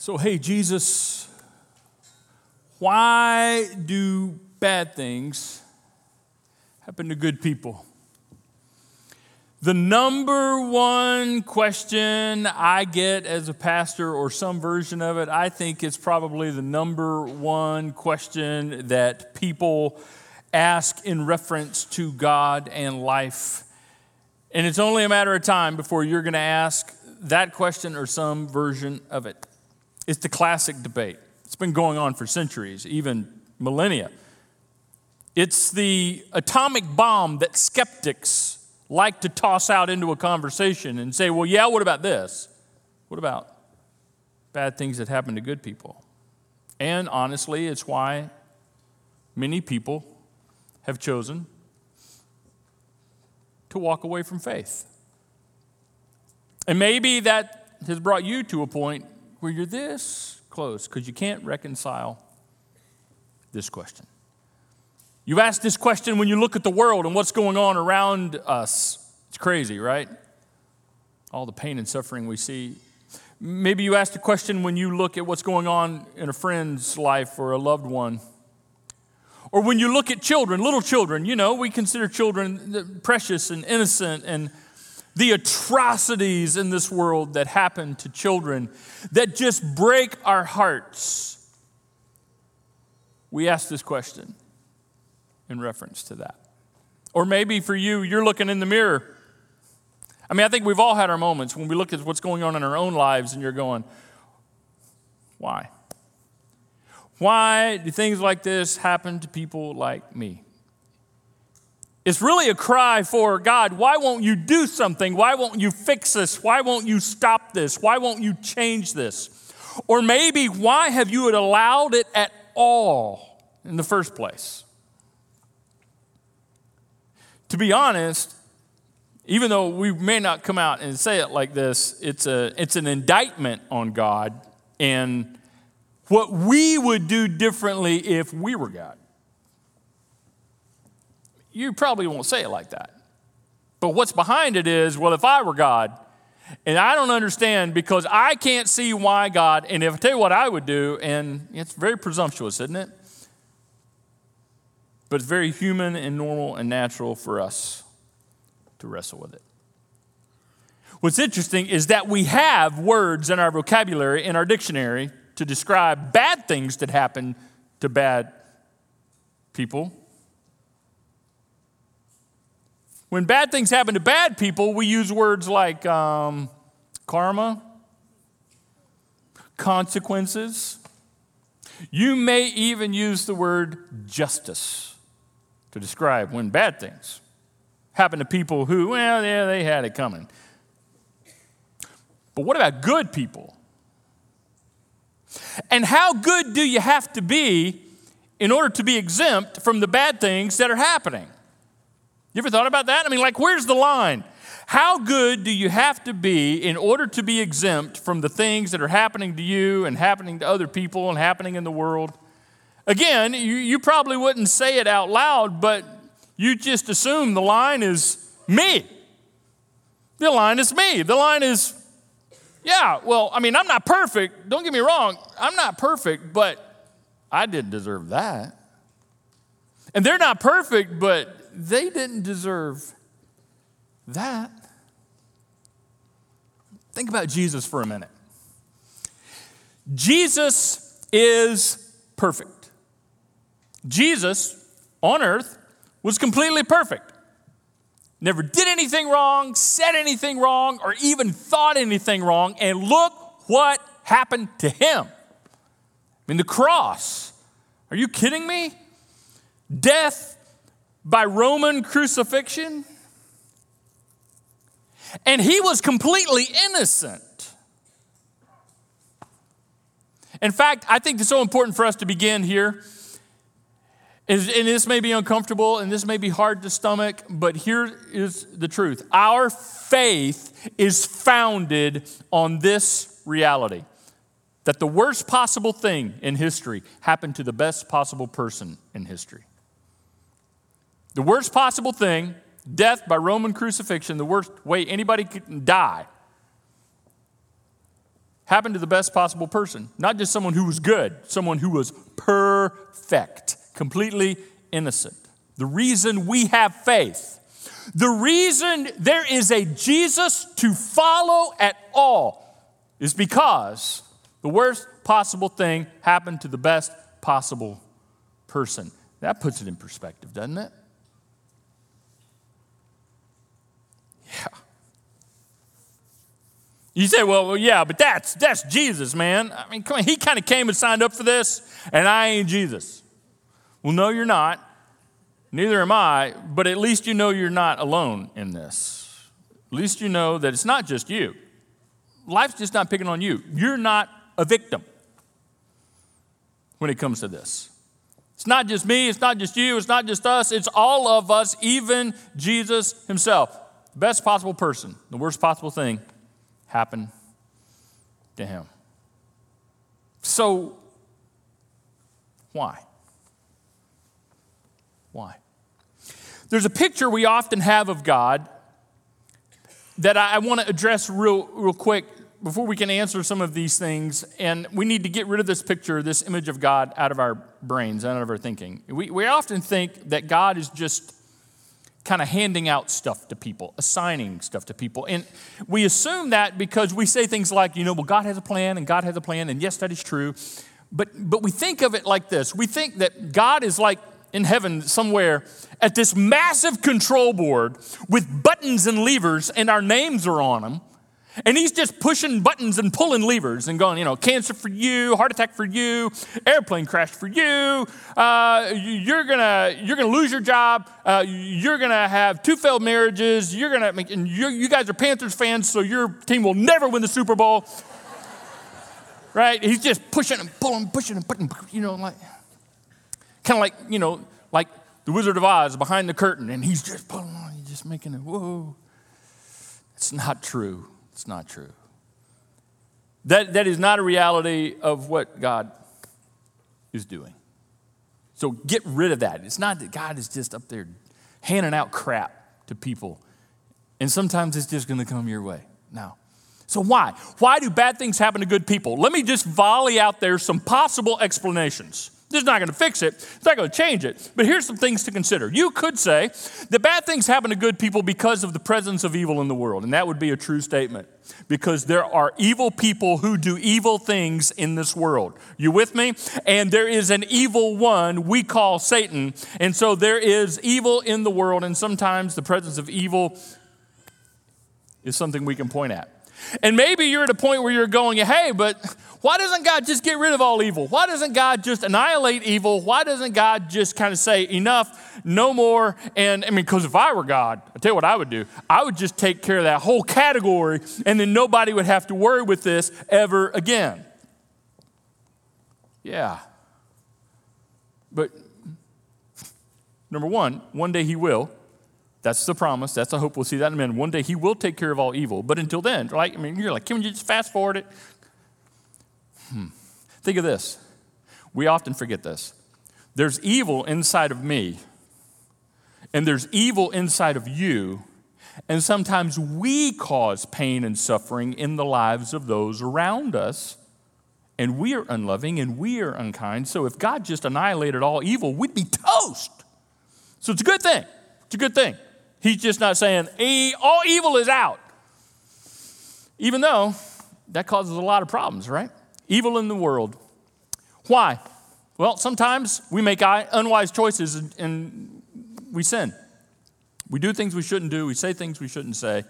So, hey, Jesus, why do bad things happen to good people? The number one question I get as a pastor, or some version of it, I think it's probably the number one question that people ask in reference to God and life. And it's only a matter of time before you're going to ask that question or some version of it. It's the classic debate. It's been going on for centuries, even millennia. It's the atomic bomb that skeptics like to toss out into a conversation and say, well, yeah, what about this? What about bad things that happen to good people? And honestly, it's why many people have chosen to walk away from faith. And maybe that has brought you to a point where you're this close because you can't reconcile this question. You've asked this question when you look at the world and what's going on around us. It's crazy, right? All the pain and suffering we see. Maybe you asked a question when you look at what's going on in a friend's life or a loved one. Or when you look at children, little children, you know, we consider children precious and innocent and the atrocities in this world that happen to children that just break our hearts. We ask this question in reference to that. Or maybe for you, you're looking in the mirror. I mean, I think we've all had our moments when we look at what's going on in our own lives and you're going, why? Why do things like this happen to people like me? It's really a cry for God, why won't you do something? Why won't you fix this? Why won't you stop this? Why won't you change this? Or maybe, why have you allowed it at all in the first place? To be honest, even though we may not come out and say it like this, it's, a, it's an indictment on God and what we would do differently if we were God you probably won't say it like that. But what's behind it is, well, if I were God, and I don't understand because I can't see why God, and if I tell you what I would do, and it's very presumptuous, isn't it? But it's very human and normal and natural for us to wrestle with it. What's interesting is that we have words in our vocabulary, in our dictionary, to describe bad things that happen to bad people. When bad things happen to bad people, we use words like um, karma, consequences. You may even use the word justice to describe when bad things happen to people who, well, yeah, they had it coming. But what about good people? And how good do you have to be in order to be exempt from the bad things that are happening? You ever thought about that? I mean, like, where's the line? How good do you have to be in order to be exempt from the things that are happening to you and happening to other people and happening in the world? Again, you, you probably wouldn't say it out loud, but you just assume the line is me. The line is me. The line is, yeah, well, I mean, I'm not perfect. Don't get me wrong. I'm not perfect, but I didn't deserve that. And they're not perfect, but they didn't deserve that. Think about Jesus for a minute. Jesus is perfect. Jesus on earth was completely perfect. Never did anything wrong, said anything wrong, or even thought anything wrong. And look what happened to him. I mean, the cross. Are you kidding me? Death by Roman crucifixion. And he was completely innocent. In fact, I think it's so important for us to begin here. And this may be uncomfortable and this may be hard to stomach, but here is the truth. Our faith is founded on this reality that the worst possible thing in history happened to the best possible person in history. The worst possible thing, death by Roman crucifixion, the worst way anybody could die, happened to the best possible person. Not just someone who was good, someone who was perfect, completely innocent. The reason we have faith, the reason there is a Jesus to follow at all is because the worst possible thing happened to the best possible person. That puts it in perspective, doesn't it? Yeah. You say, well, well, yeah, but that's that's Jesus, man. I mean, come on, he kind of came and signed up for this, and I ain't Jesus. Well, no, you're not. Neither am I, but at least you know you're not alone in this. At least you know that it's not just you. Life's just not picking on you. You're not a victim when it comes to this. It's not just me, it's not just you, it's not just us, it's all of us, even Jesus himself. The best possible person, the worst possible thing happen to him. So, why? Why? There's a picture we often have of God that I, want to address real, real quick before we can answer some of these things. And we need to get rid of this picture, this image of God, out of our brains, out of our thinking. We, we often think that God is just kind of handing out stuff to people, assigning stuff to people. And we assume that because we say things like, you know, well, God has a plan and God has a plan, and yes, that is true. But, but we think of it like this we think that God is like in heaven somewhere at this massive control board with buttons and levers, and our names are on them. And he's just pushing buttons and pulling levers and going, you know, cancer for you, heart attack for you, airplane crash for you. Uh, you're gonna you're gonna lose your job. Uh, you're gonna have two failed marriages. You're gonna make, and you guys are Panthers fans, so your team will never win the Super Bowl. right? He's just pushing and pulling, pushing and putting, you know, like kind of like you know, like the Wizard of Oz behind the curtain, and he's just pulling on, he's just making it. Whoa, it's not true. It's not true. That, that is not a reality of what God is doing. So get rid of that. It's not that God is just up there handing out crap to people. And sometimes it's just going to come your way. Now, so why? Why do bad things happen to good people? Let me just volley out there some possible explanations. This is not going to fix it. It's not going to change it. But here's some things to consider. You could say that bad things happen to good people because of the presence of evil in the world. And that would be a true statement because there are evil people who do evil things in this world. You with me? And there is an evil one we call Satan. And so there is evil in the world. And sometimes the presence of evil is something we can point at. And maybe you're at a point where you're going, hey, but why doesn't God just get rid of all evil? Why doesn't God just annihilate evil? Why doesn't God just kind of say, enough, no more? And I mean, because if I were God, I tell you what I would do. I would just take care of that whole category, and then nobody would have to worry with this ever again. Yeah. But number one, one day He will. That's the promise. That's the hope. We'll see that in a minute. One day He will take care of all evil. But until then, like, I mean, you're like, can you just fast forward it? Hmm. Think of this. We often forget this. There's evil inside of me, and there's evil inside of you, and sometimes we cause pain and suffering in the lives of those around us. And we are unloving and we are unkind. So if God just annihilated all evil, we'd be toast. So it's a good thing. It's a good thing. He's just not saying all evil is out. Even though that causes a lot of problems, right? evil in the world. Why? Well, sometimes we make unwise choices and we sin. We do things we shouldn't do, we say things we shouldn't say.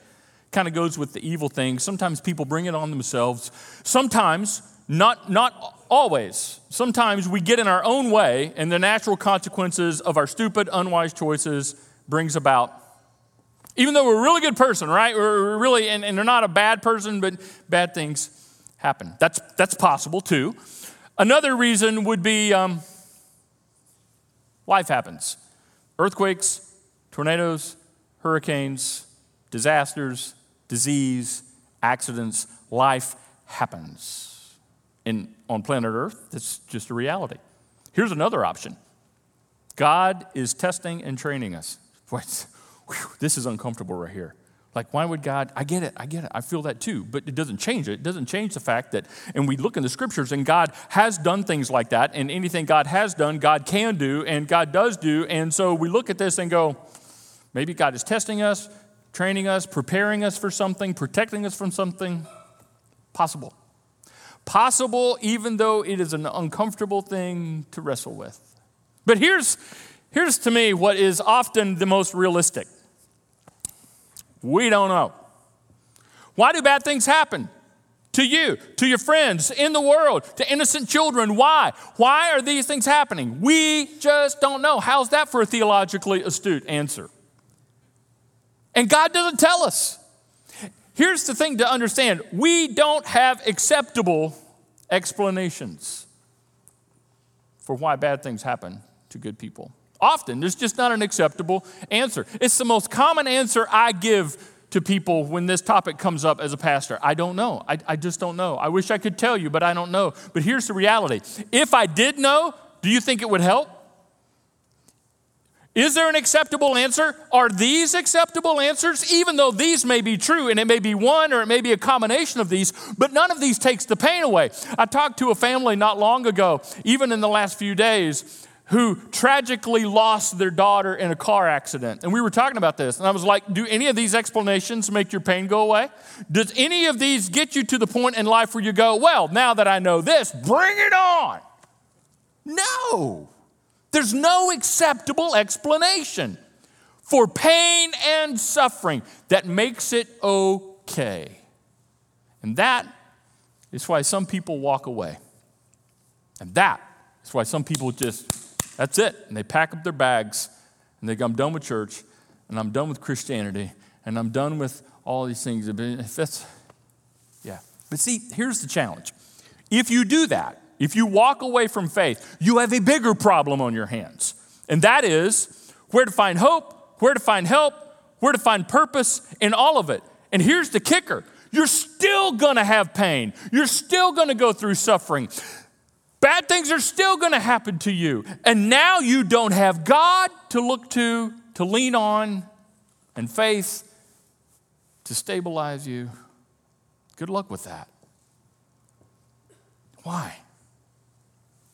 Kind of goes with the evil thing. Sometimes people bring it on themselves. Sometimes, not, not always, sometimes we get in our own way, and the natural consequences of our stupid, unwise choices brings about. Even though we're a really good person, right? We're really, and, and they're not a bad person, but bad things happen. That's, that's possible too. Another reason would be um, life happens earthquakes, tornadoes, hurricanes, disasters, disease, accidents. Life happens. And on planet Earth, that's just a reality. Here's another option God is testing and training us. Whew, this is uncomfortable right here. Like, why would God? I get it, I get it, I feel that too, but it doesn't change it. It doesn't change the fact that, and we look in the scriptures, and God has done things like that, and anything God has done, God can do, and God does do. And so we look at this and go, maybe God is testing us, training us, preparing us for something, protecting us from something. Possible. Possible, even though it is an uncomfortable thing to wrestle with. But here's, here's to me what is often the most realistic we don't know. Why do bad things happen? To you, to your friends, in the world, to innocent children. Why? Why are these things happening? We just don't know. How's that for a theologically astute answer? And God doesn't tell us. Here's the thing to understand we don't have acceptable explanations for why bad things happen to good people. Often, there's just not an acceptable answer. It's the most common answer I give to people when this topic comes up as a pastor. I don't know. I, I just don't know. I wish I could tell you, but I don't know. But here's the reality if I did know, do you think it would help? Is there an acceptable answer? Are these acceptable answers? Even though these may be true and it may be one or it may be a combination of these, but none of these takes the pain away. I talked to a family not long ago, even in the last few days, who tragically lost their daughter in a car accident. And we were talking about this, and I was like, Do any of these explanations make your pain go away? Does any of these get you to the point in life where you go, Well, now that I know this, bring it on? No. There's no acceptable explanation for pain and suffering that makes it okay. And that is why some people walk away. And that is why some people just that's it. And they pack up their bags and they go, I'm done with church and I'm done with Christianity and I'm done with all these things. If that's, yeah. But see, here's the challenge. If you do that, if you walk away from faith, you have a bigger problem on your hands. And that is where to find hope, where to find help, where to find purpose in all of it. And here's the kicker you're still gonna have pain, you're still gonna go through suffering. Bad things are still going to happen to you. And now you don't have God to look to, to lean on, and faith to stabilize you. Good luck with that. Why?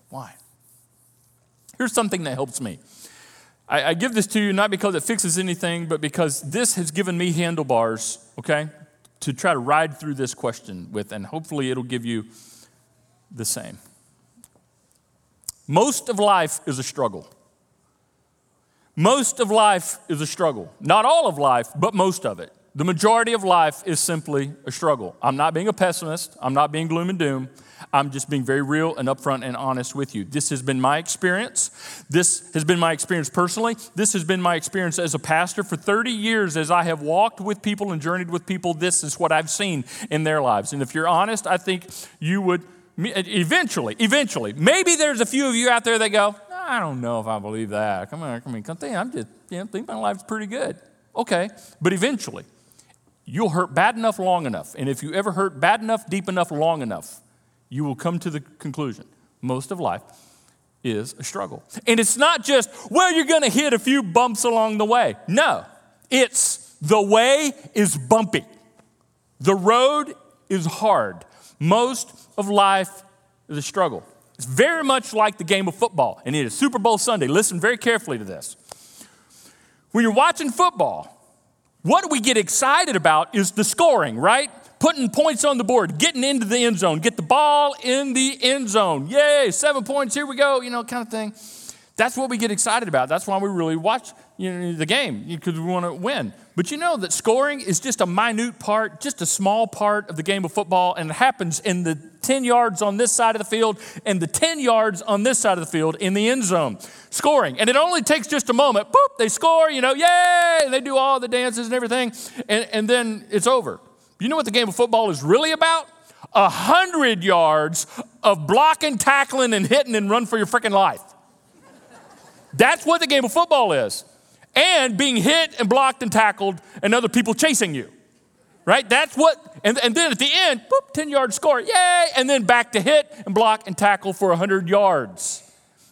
Why? Here's something that helps me. I, I, give this to you not because it fixes anything, but because this has given me handlebars, okay, to try to ride through this question with, and hopefully it'll give you the same. Most of life is a struggle. Most of life is a struggle. Not all of life, but most of it. The majority of life is simply a struggle. I'm not being a pessimist. I'm not being gloom and doom. I'm just being very real and upfront and honest with you. This has been my experience. This has been my experience personally. This has been my experience as a pastor for 30 years as I have walked with people and journeyed with people. This is what I've seen in their lives. And if you're honest, I think you would Eventually, eventually. Maybe there's a few of you out there that go, I don't know if I believe that. Come on, come on, come think. I'm just, you know, think my life's pretty good. Okay, but eventually, you'll hurt bad enough long enough. And if you ever hurt bad enough, deep enough, long enough, you will come to the conclusion most of life is a struggle. And it's not just, well, you're gonna hit a few bumps along the way. No, it's the way is bumpy, the road is hard. Most of life is a struggle. It's very much like the game of football, and it is Super Bowl Sunday. Listen very carefully to this. When you're watching football, what we get excited about is the scoring, right? Putting points on the board, getting into the end zone, get the ball in the end zone. Yay, seven points, here we go, you know, kind of thing. That's what we get excited about. That's why we really watch you know, the game, because we want to win. But you know that scoring is just a minute part, just a small part of the game of football, and it happens in the 10 yards on this side of the field and the 10 yards on this side of the field in the end zone. Scoring. And it only takes just a moment. Boop, they score, you know, yay! And they do all the dances and everything, and, and then it's over. You know what the game of football is really about? A hundred yards of blocking, tackling, and hitting and run for your freaking life. That's what the game of football is. And being hit and blocked and tackled and other people chasing you. Right? That's what, and, and then at the end, boop, 10 yard score, yay, and then back to hit and block and tackle for 100 yards.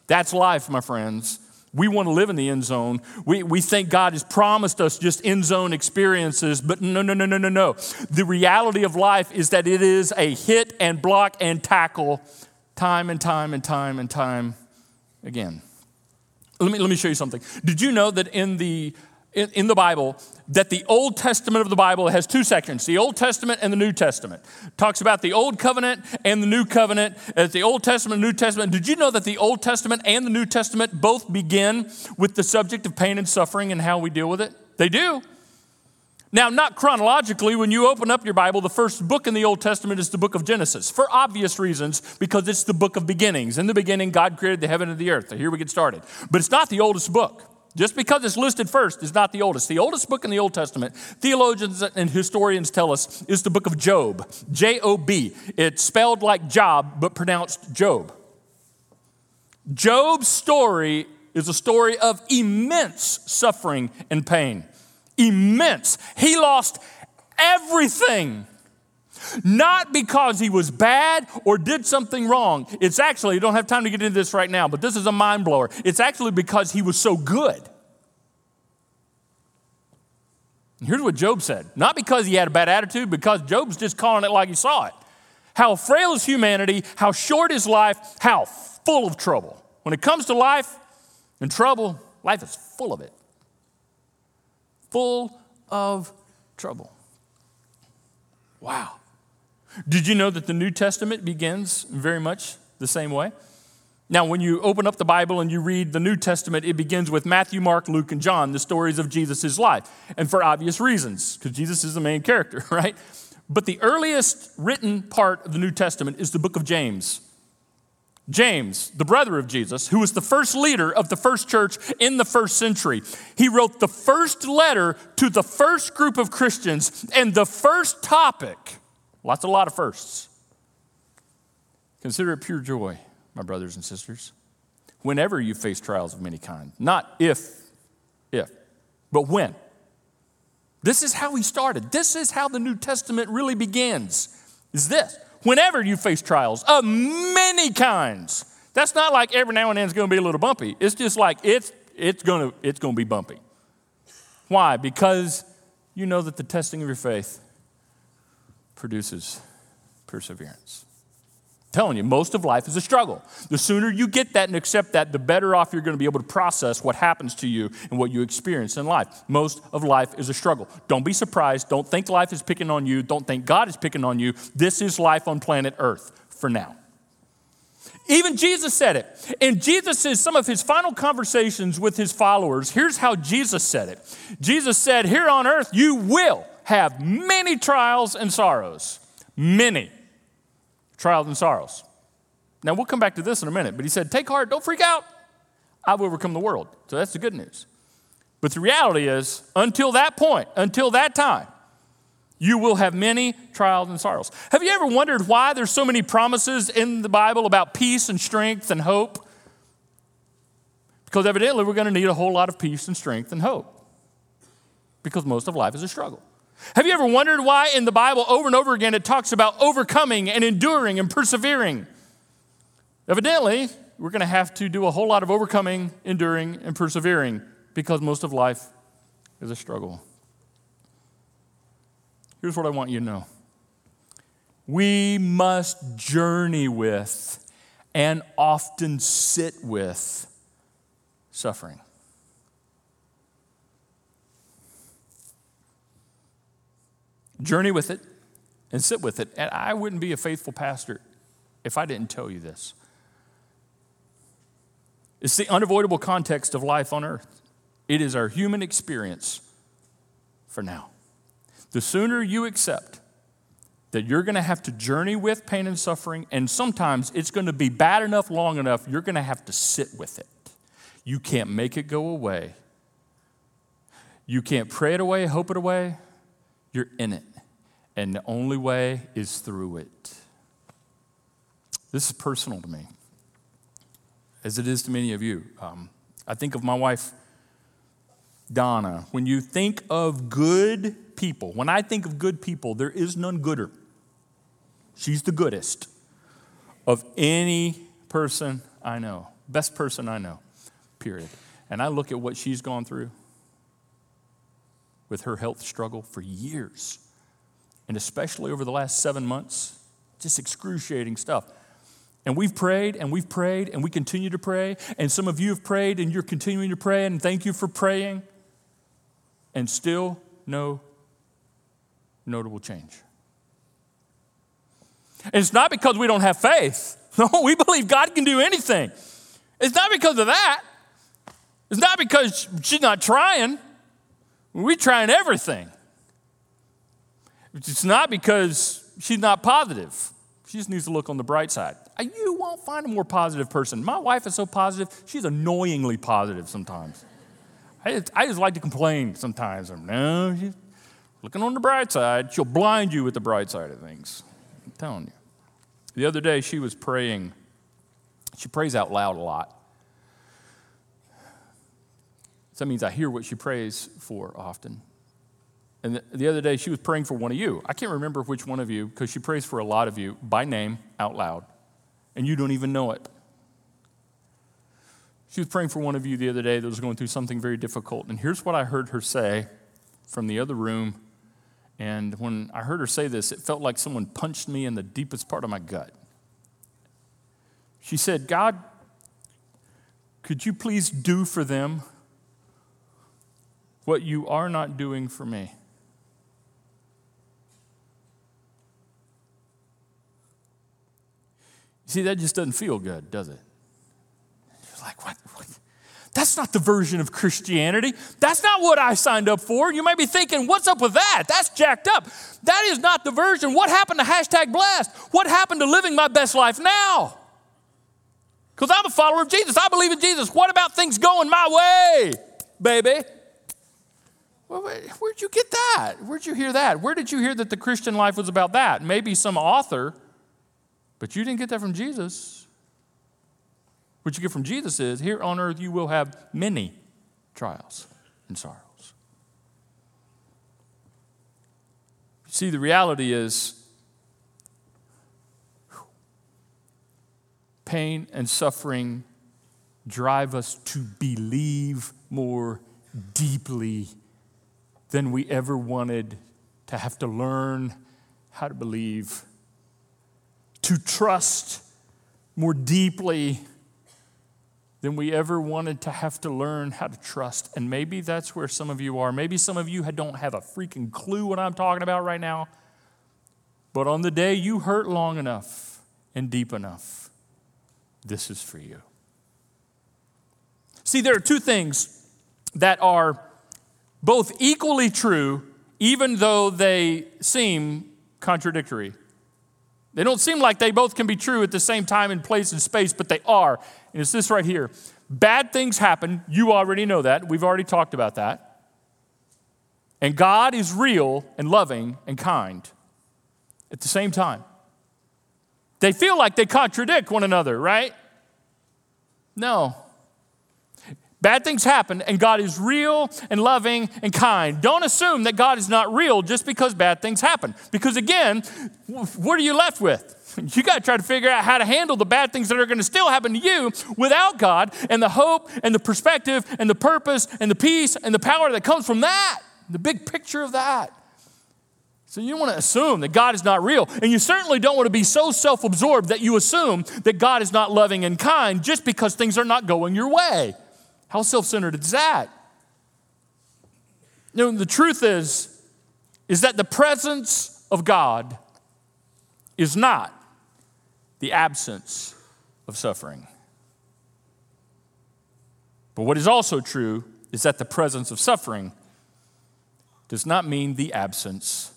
That's life, my friends. We want to live in the end zone. We, we think God has promised us just end zone experiences, but no, no, no, no, no, no. The reality of life is that it is a hit and block and tackle time and time and time and time again. Let me, let me show you something. Did you know that in the in, the Bible that the Old Testament of the Bible has two sections, the Old Testament and the New Testament. Talks about the Old Covenant and the New Covenant as the Old Testament and New Testament. Did you know that the Old Testament and the New Testament both begin with the subject of pain and suffering and how we deal with it? They do. Now, not chronologically, when you open up your Bible, the first book in the Old Testament is the book of Genesis, for obvious reasons, because it's the book of beginnings. In the beginning, God created the heaven and the earth. So here we get started. But it's not the oldest book. Just because it's listed first is not the oldest. The oldest book in the Old Testament, theologians and historians tell us, is the book of Job. J O B. It's spelled like Job, but pronounced Job. Job's story is a story of immense suffering and pain. Immense. He lost everything. Not because he was bad or did something wrong. It's actually, you don't have time to get into this right now, but this is a mind blower. It's actually because he was so good. Here's what Job said not because he had a bad attitude, because Job's just calling it like he saw it. How frail is humanity, how short is life, how full of trouble. When it comes to life and trouble, life is full of it. Full of trouble. Wow. Did you know that the New Testament begins very much the same way? Now, when you open up the Bible and you read the New Testament, it begins with Matthew, Mark, Luke, and John, the stories of Jesus' life. And for obvious reasons, because Jesus is the main character, right? But the earliest written part of the New Testament is the book of James. James, the brother of Jesus, who was the first leader of the first church in the first century, he wrote the first letter to the first group of Christians, and the first topic Lots, a lot of firsts. Consider it pure joy, my brothers and sisters, whenever you face trials of many kinds. Not if, if, but when. This is how he started. This is how the New Testament really begins. Is this. Whenever you face trials of many kinds. That's not like every now and then it's going to be a little bumpy. It's just like it's it's going to it's going to be bumpy. Why? Because you know that the testing of your faith produces perseverance. Telling you, most of life is a struggle. The sooner you get that and accept that, the better off you're going to be able to process what happens to you and what you experience in life. Most of life is a struggle. Don't be surprised. Don't think life is picking on you. Don't think God is picking on you. This is life on planet Earth for now. Even Jesus said it. In Jesus' some of his final conversations with his followers, here's how Jesus said it. Jesus said, Here on earth, you will have many trials and sorrows. Many trials and sorrows. Now, we'll come back to this in a minute, but he said, Take heart, don't freak out. I've overcome the world. So that's the good news. But the reality is, until that point, until that time, you will have many trials and sorrows. Have you ever wondered why there's so many promises in the Bible about peace and strength and hope? Because evidently we're going to need a whole lot of peace and strength and hope. Because most of life is a struggle. Have you ever wondered why in the Bible over and over again it talks about overcoming and enduring and persevering? Evidently, we're going to have to do a whole lot of overcoming, enduring, and persevering because most of life is a struggle. Here's what I want you to know we must journey with and often sit with suffering. Journey with it and sit with it. And I wouldn't be a faithful pastor if I didn't tell you this. It's the unavoidable context of life on earth. It is our human experience for now. The sooner you accept that you're going to have to journey with pain and suffering, and sometimes it's going to be bad enough, long enough, you're going to have to sit with it. You can't make it go away. You can't pray it away, hope it away. You're in it and the only way is through it. This is personal to me, as it is to many of you. Um, I think of my wife, Donna. When you think of good people, when I think of good people, there is none gooder. She's the goodest of any person I know, best person I know, period. and I look at what she's gone through with her health struggle for years, and especially over the last seven months, just excruciating stuff. And we've prayed and we've prayed and we continue to pray. And some of you have prayed and you're continuing to pray, and thank you for praying. And still no notable change. And it's not because we don't have faith. No, we believe God can do anything. It's not because of that. It's not because she's not trying. We're trying everything. It's not because she's not positive. She just needs to look on the bright side. You won't find a more positive person. My wife is so positive, she's annoyingly positive sometimes. I just, I just like to complain sometimes. I'm, no, she's looking on the bright side. She'll blind you with the bright side of things. I'm telling you. The other day, she was praying. She prays out loud a lot. So that means I hear what she prays for often. And the, the other day, she was praying for one of you. I can't remember which one of you, because she prays for a lot of you by name out loud, and you don't even know it. She was praying for one of you the other day that was going through something very difficult. And here's what I heard her say from the other room and when I heard her say this, it felt like someone punched me in the deepest part of my gut. She said, God, could you please do for them what you are not doing for me? See, that just doesn't feel good, does it? You're like, what? what? That's not the version of Christianity. That's not what I signed up for. You may be thinking, what's up with that? That's jacked up. That is not the version. What happened to hashtag blessed? What happened to living my best life now? Because I'm a follower of Jesus. I believe in Jesus. What about things going my way, baby? where'd you get that? Where'd you hear that? Where did you hear that the Christian life was about that? Maybe some author, but you didn't get that from Jesus. What you get from Jesus is here on earth you will have many trials and sorrows. See, the reality is pain and suffering drive us to believe more deeply than we ever wanted to have to learn how to believe, to trust more deeply than we ever wanted to have to learn how to trust. And maybe that's where some of you are. Maybe some of you don't have a freaking clue what I'm talking about right now. But on the day you hurt long enough and deep enough, this is for you. See, there are two things that are both equally true, even though they seem contradictory. They don't seem like they both can be true at the same time and place and space, but they are. And it's this right here. Bad things happen. You already know that. We've already talked about that. And God is real and loving and kind at the same time. They feel like they contradict one another, right? No. Bad things happen, and God is real and loving and kind. Don't assume that God is not real just because bad things happen. Because again, what are you left with? You got to try to figure out how to handle the bad things that are going to still happen to you without God and the hope and the perspective and the purpose and the peace and the power that comes from that, the big picture of that. So you want to assume that God is not real. And you certainly don't want to be so self absorbed that you assume that God is not loving and kind just because things are not going your way. How self centered is that? Know, the truth is, is that the presence of God is not the absence of suffering. But what is also true is that the presence of suffering does not mean the absence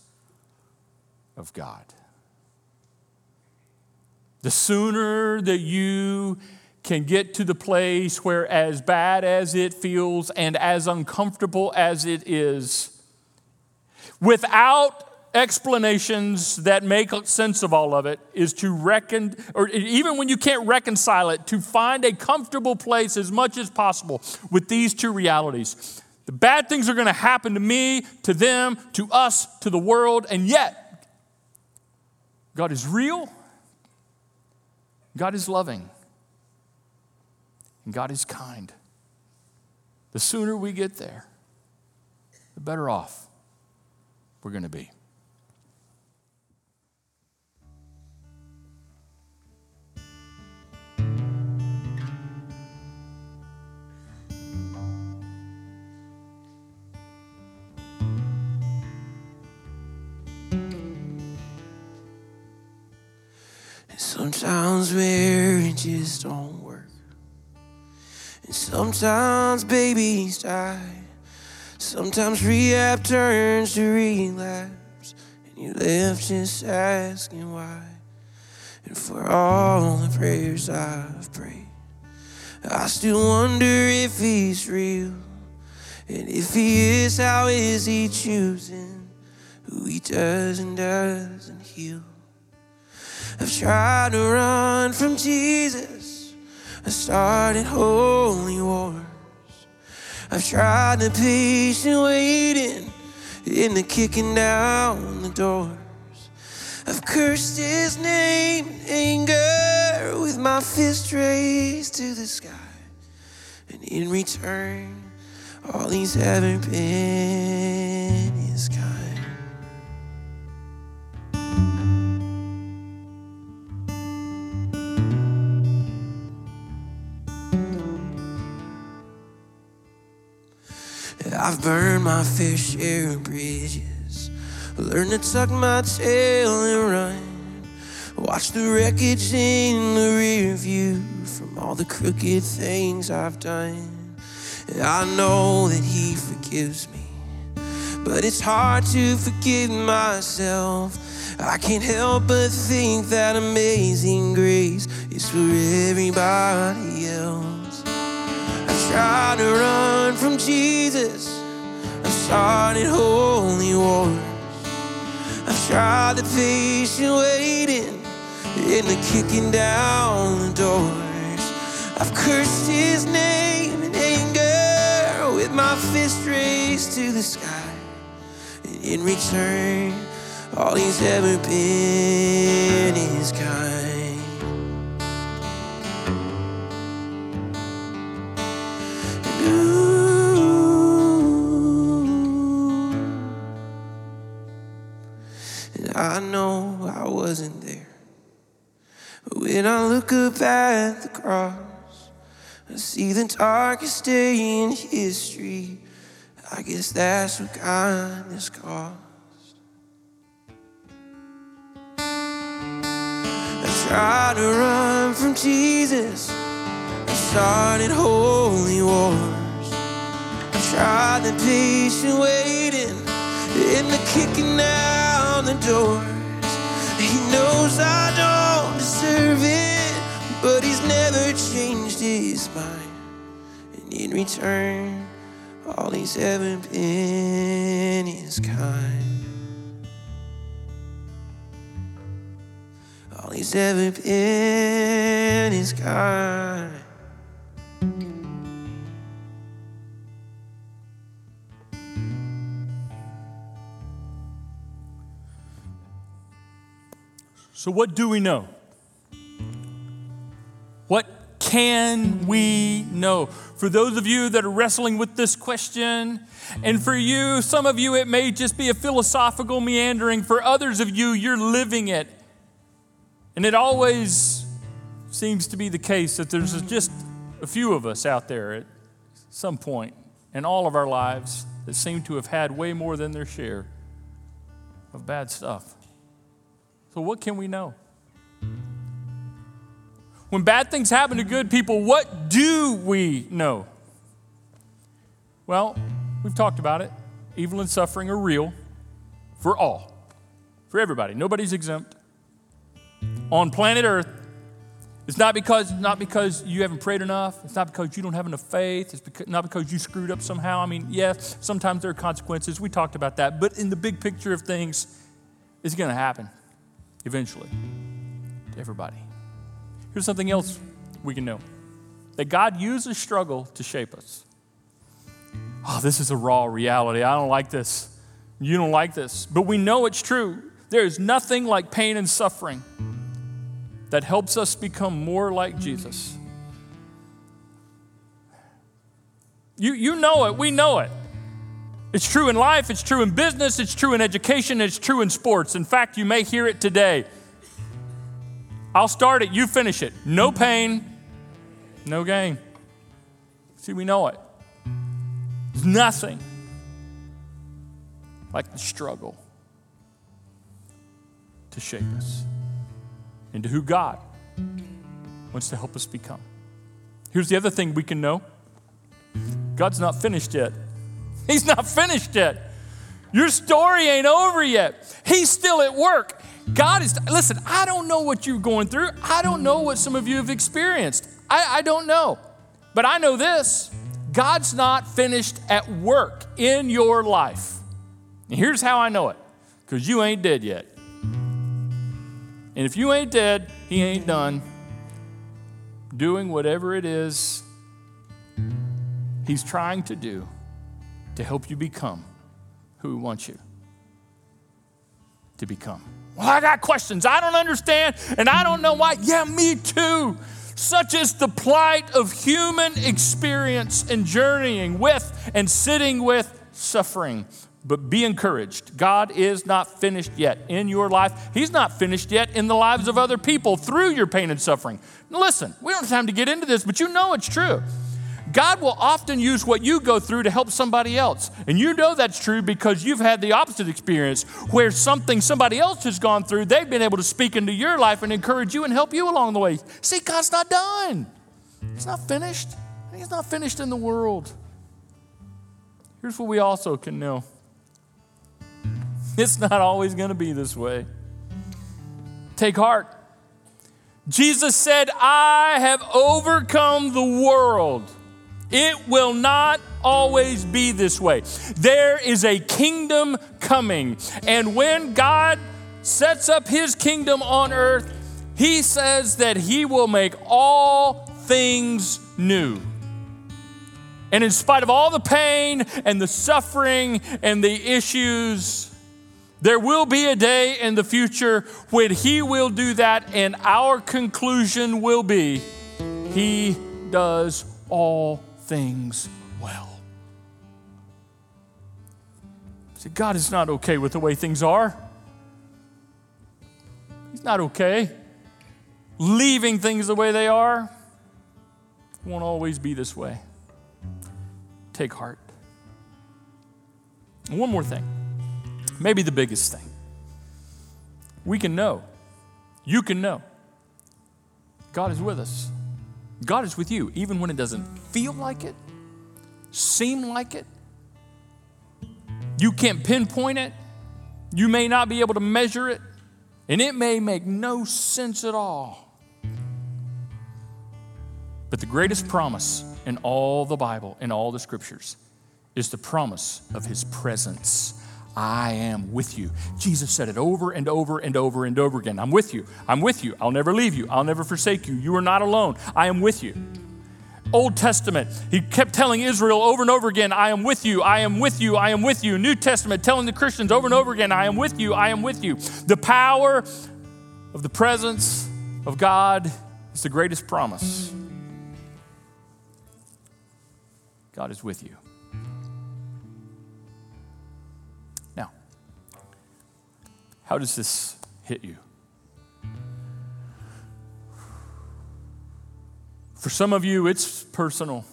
of God. The sooner that you can get to the place where, as bad as it feels and as uncomfortable as it is, without explanations that make sense of all of it, is to reckon, or even when you can't reconcile it, to find a comfortable place as much as possible with these two realities. The bad things are going to happen to me, to them, to us, to the world, and yet, God is real, God is loving. And God is kind. the sooner we get there, the better off we're going to be. Sometimes marriages don't work. And sometimes babies die. Sometimes rehab turns to relapse. And you're left just asking why. And for all the prayers I've prayed, I still wonder if he's real. And if he is, how is he choosing who he does and doesn't heal? I've tried to run from Jesus. I started holy wars. I've tried the patient waiting in the kicking down the doors. I've cursed his name anger with my fist raised to the sky. And in return, all he's ever been is kind. I've burned my fair share of bridges, learned to tuck my tail and run. Watch the wreckage in the rear view from all the crooked things I've done. And I know that He forgives me, but it's hard to forgive myself. I can't help but think that amazing grace is for everybody else. Try to run from Jesus. I've started holy wars. I've tried the patient waiting and the kicking down the doors. I've cursed his name in anger with my fist raised to the sky. And in return, all he's ever been is kind. Look up at the cross, I see the darkest day in history. I guess that's what kindness cost. I tried to run from Jesus. I started holy wars. I tried the patient waiting and the kicking out the doors. He knows I don't deserve it, but he's never changed his mind. And in return, all he's ever been is kind. All he's ever been is kind. So, what do we know? What can we know? For those of you that are wrestling with this question, and for you, some of you, it may just be a philosophical meandering. For others of you, you're living it. And it always seems to be the case that there's just a few of us out there at some point in all of our lives that seem to have had way more than their share of bad stuff. So, what can we know? When bad things happen to good people, what do we know? Well, we've talked about it. Evil and suffering are real for all, for everybody. Nobody's exempt. On planet Earth, it's not because, not because you haven't prayed enough. It's not because you don't have enough faith. It's because, not because you screwed up somehow. I mean, yes, sometimes there are consequences. We talked about that. But in the big picture of things, it's going to happen eventually to everybody. Here's something else we can know that God uses struggle to shape us. Oh, this is a raw reality. I don't like this. You don't like this. But we know it's true. There is nothing like pain and suffering that helps us become more like Jesus. You, you know it, we know it. It's true in life, it's true in business, it's true in education, it's true in sports. In fact, you may hear it today. I'll start it, you finish it. No pain, no gain. See, we know it. There's nothing like the struggle to shape us into who God wants to help us become. Here's the other thing we can know God's not finished yet. He's not finished yet. Your story ain't over yet. He's still at work. God is, listen, I don't know what you're going through. I don't know what some of you have experienced. I, I don't know. But I know this God's not finished at work in your life. And here's how I know it because you ain't dead yet. And if you ain't dead, He ain't done doing whatever it is He's trying to do to help you become who He wants you to become. Well, I got questions. I don't understand, and I don't know why. Yeah, me too. Such is the plight of human experience and journeying with and sitting with suffering. But be encouraged. God is not finished yet in your life. He's not finished yet in the lives of other people through your pain and suffering. Listen, we don't have time to get into this, but you know it's true. God will often use what you go through to help somebody else. And you know that's true because you've had the opposite experience where something somebody else has gone through, they've been able to speak into your life and encourage you and help you along the way. See, God's not done, He's not finished. He's not finished in the world. Here's what we also can know it's not always going to be this way. Take heart. Jesus said, I have overcome the world. It will not always be this way. There is a kingdom coming. And when God sets up his kingdom on earth, he says that he will make all things new. And in spite of all the pain and the suffering and the issues, there will be a day in the future when He will do that, and our conclusion will be He does all things well. See, God is not okay with the way things are. He's not okay. Leaving things the way they are won't always be this way. Take heart. And one more thing, maybe the biggest thing. We can know, you can know, God is with us. God is with you, even when it doesn't feel like it, seem like it. You can't pinpoint it. You may not be able to measure it, and it may make no sense at all. But the greatest promise in all the Bible, in all the scriptures, is the promise of His presence. I am with you. Jesus said it over and over and over and over again. I'm with you. I'm with you. I'll never leave you. I'll never forsake you. You are not alone. I am with you. Old Testament, he kept telling Israel over and over again, I am with you, I am with you, I am with you. New Testament, telling the Christians over and over again, I am with you, I am with you. The power of the presence of God is the greatest promise. God is with you. How does this hit you? For some of you, it's personal.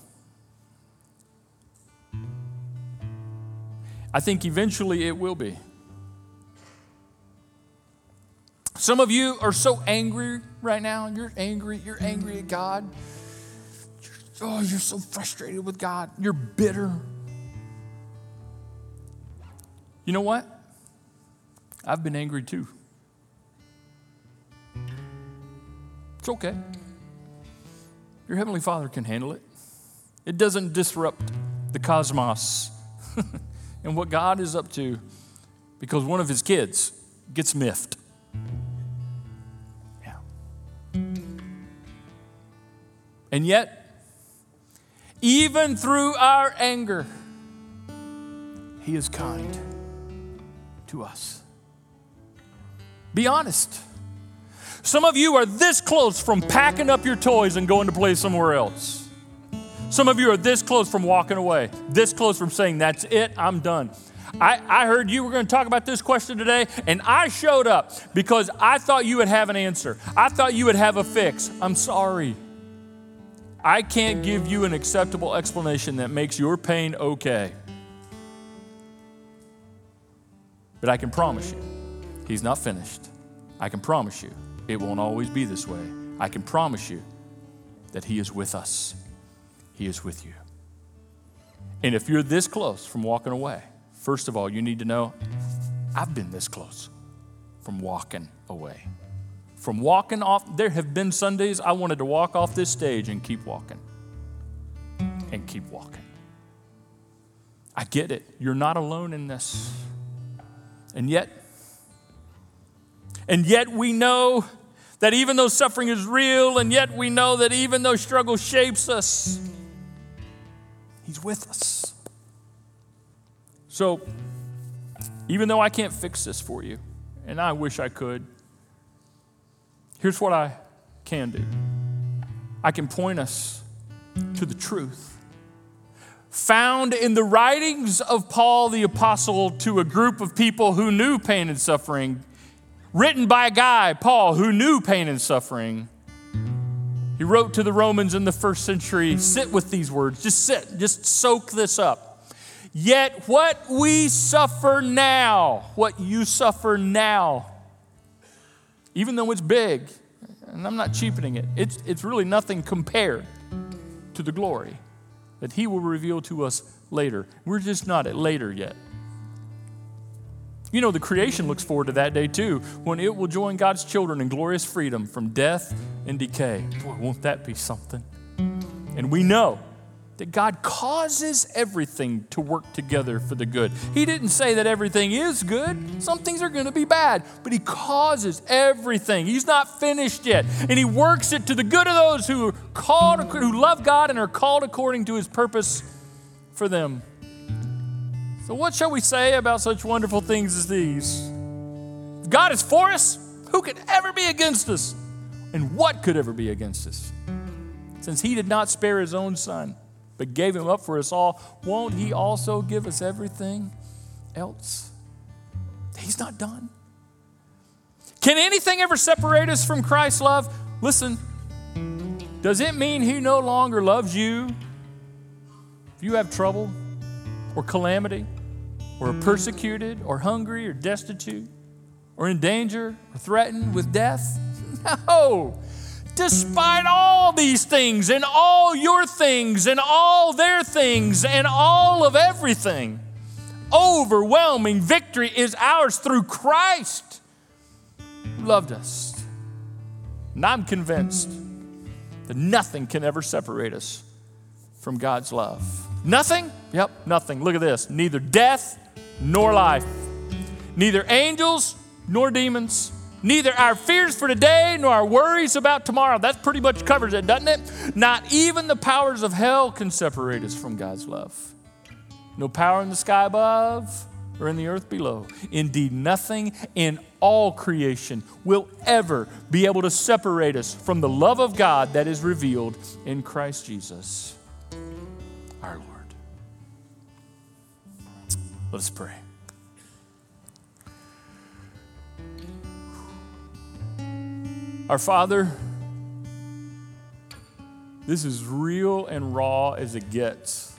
I think eventually it will be. Some of you are so angry right now. You're angry. You're angry at God. Oh, you're so frustrated with God. You're bitter. You know what? I've been angry too. It's okay. Your Heavenly Father can handle it. It doesn't disrupt the cosmos and what God is up to because one of His kids gets miffed. Yeah. And yet, even through our anger, He is kind to us. Be honest. Some of you are this close from packing up your toys and going to play somewhere else. Some of you are this close from walking away, this close from saying, That's it, I'm done. I, I heard you were going to talk about this question today, and I showed up because I thought you would have an answer. I thought you would have a fix. I'm sorry. I can't give you an acceptable explanation that makes your pain okay. But I can promise you, He's not finished. I can promise you, it won't always be this way. I can promise you that He is with us, He is with you. And if you're this close from walking away, first of all, you need to know I've been this close from walking away. From walking off, there have been Sundays I wanted to walk off this stage and keep walking. And keep walking. I get it. You're not alone in this. And yet, and yet we know that even though suffering is real, and yet we know that even though struggle shapes us, He's with us. So, even though I can't fix this for you, and I wish I could, here's what I can do I can point us to the truth found in the writings of Paul the Apostle to a group of people who knew pain and suffering, written by a guy, Paul, who knew pain and suffering. He wrote to the Romans in the first century sit with these words, just sit, just soak this up. Yet what we suffer now, what you suffer now, even though it's big, and I'm not cheapening it, it's, it's really nothing compared to the glory that He will reveal to us later. We're just not at later yet. You know, the creation looks forward to that day too, when it will join God's children in glorious freedom from death and decay. Boy, won't that be something? And we know that God causes everything to work together for the good. He didn't say that everything is good. Some things are going to be bad, but He causes everything. He's not finished yet, and He works it to the good of those who are called, who love God and are called according to His purpose for them. So, what shall we say about such wonderful things as these? If God is for us. Who could ever be against us? And what could ever be against us? Since He did not spare His own Son but gave him up for us all, won't he also give us everything else? He's not done. Can anything ever separate us from Christ's love? Listen, does it mean he no longer loves you? If you have trouble or calamity or are persecuted or hungry or destitute or in danger or threatened with death? No despite all these things and all your things and all their things and all of everything. Overwhelming victory is ours through Christ who loved us. And I'm convinced that nothing can ever separate us from God's love. Nothing? Yep, nothing. Look at this. Neither death nor life, neither angels nor demons Neither our fears for today nor our worries about tomorrow. That pretty much covers it, doesn't it? Not even the powers of hell can separate us from God's love. No power in the sky above or in the earth below. Indeed, nothing in all creation will ever be able to separate us from the love of God that is revealed in Christ Jesus, our Lord. Let us pray. Our Father, this is real and raw as it gets.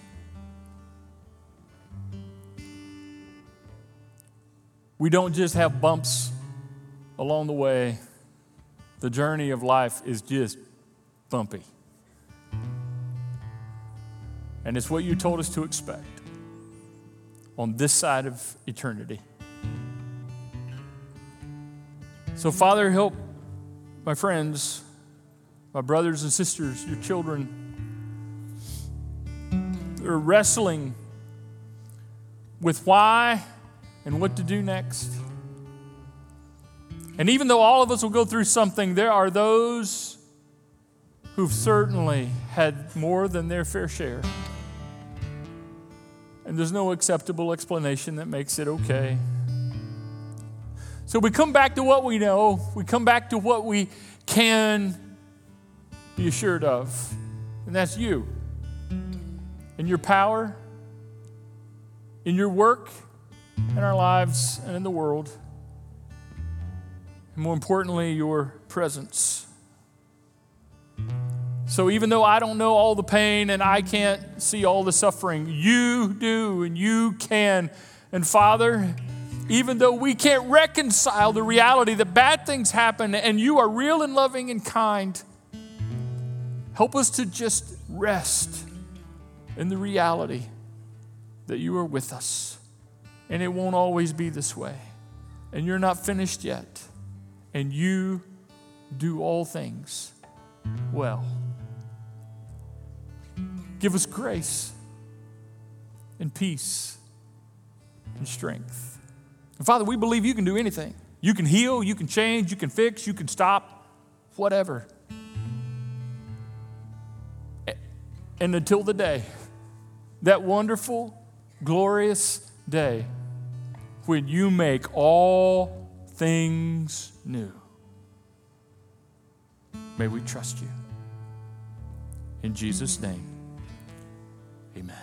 We don't just have bumps along the way, the journey of life is just bumpy. And it's what you told us to expect on this side of eternity. So, Father, help my friends, my brothers and sisters, your children, They're wrestling with why and what to do next. And even though all of us will go through something, there are those who've certainly had more than their fair share. And there's no acceptable explanation that makes it okay. So we come back to what we know, we come back to what we can be assured of, and that's you. in your power, in your work, in our lives, and in the world. And more importantly, your presence. So even though I don't know all the pain and I can't see all the suffering, you do and you can. And Father, even though we can't reconcile the reality that bad things happen and you are real and loving and kind, help us to just rest in the reality that you are with us. And it won't always be this way. And you're not finished yet. And you do all things well. Give us grace and peace and strength. And Father, we believe you can do anything. You can heal, you can change, you can fix, you can stop, whatever. And until the day, that wonderful, glorious day when you make all things new. May we trust you. In Jesus' name, amen.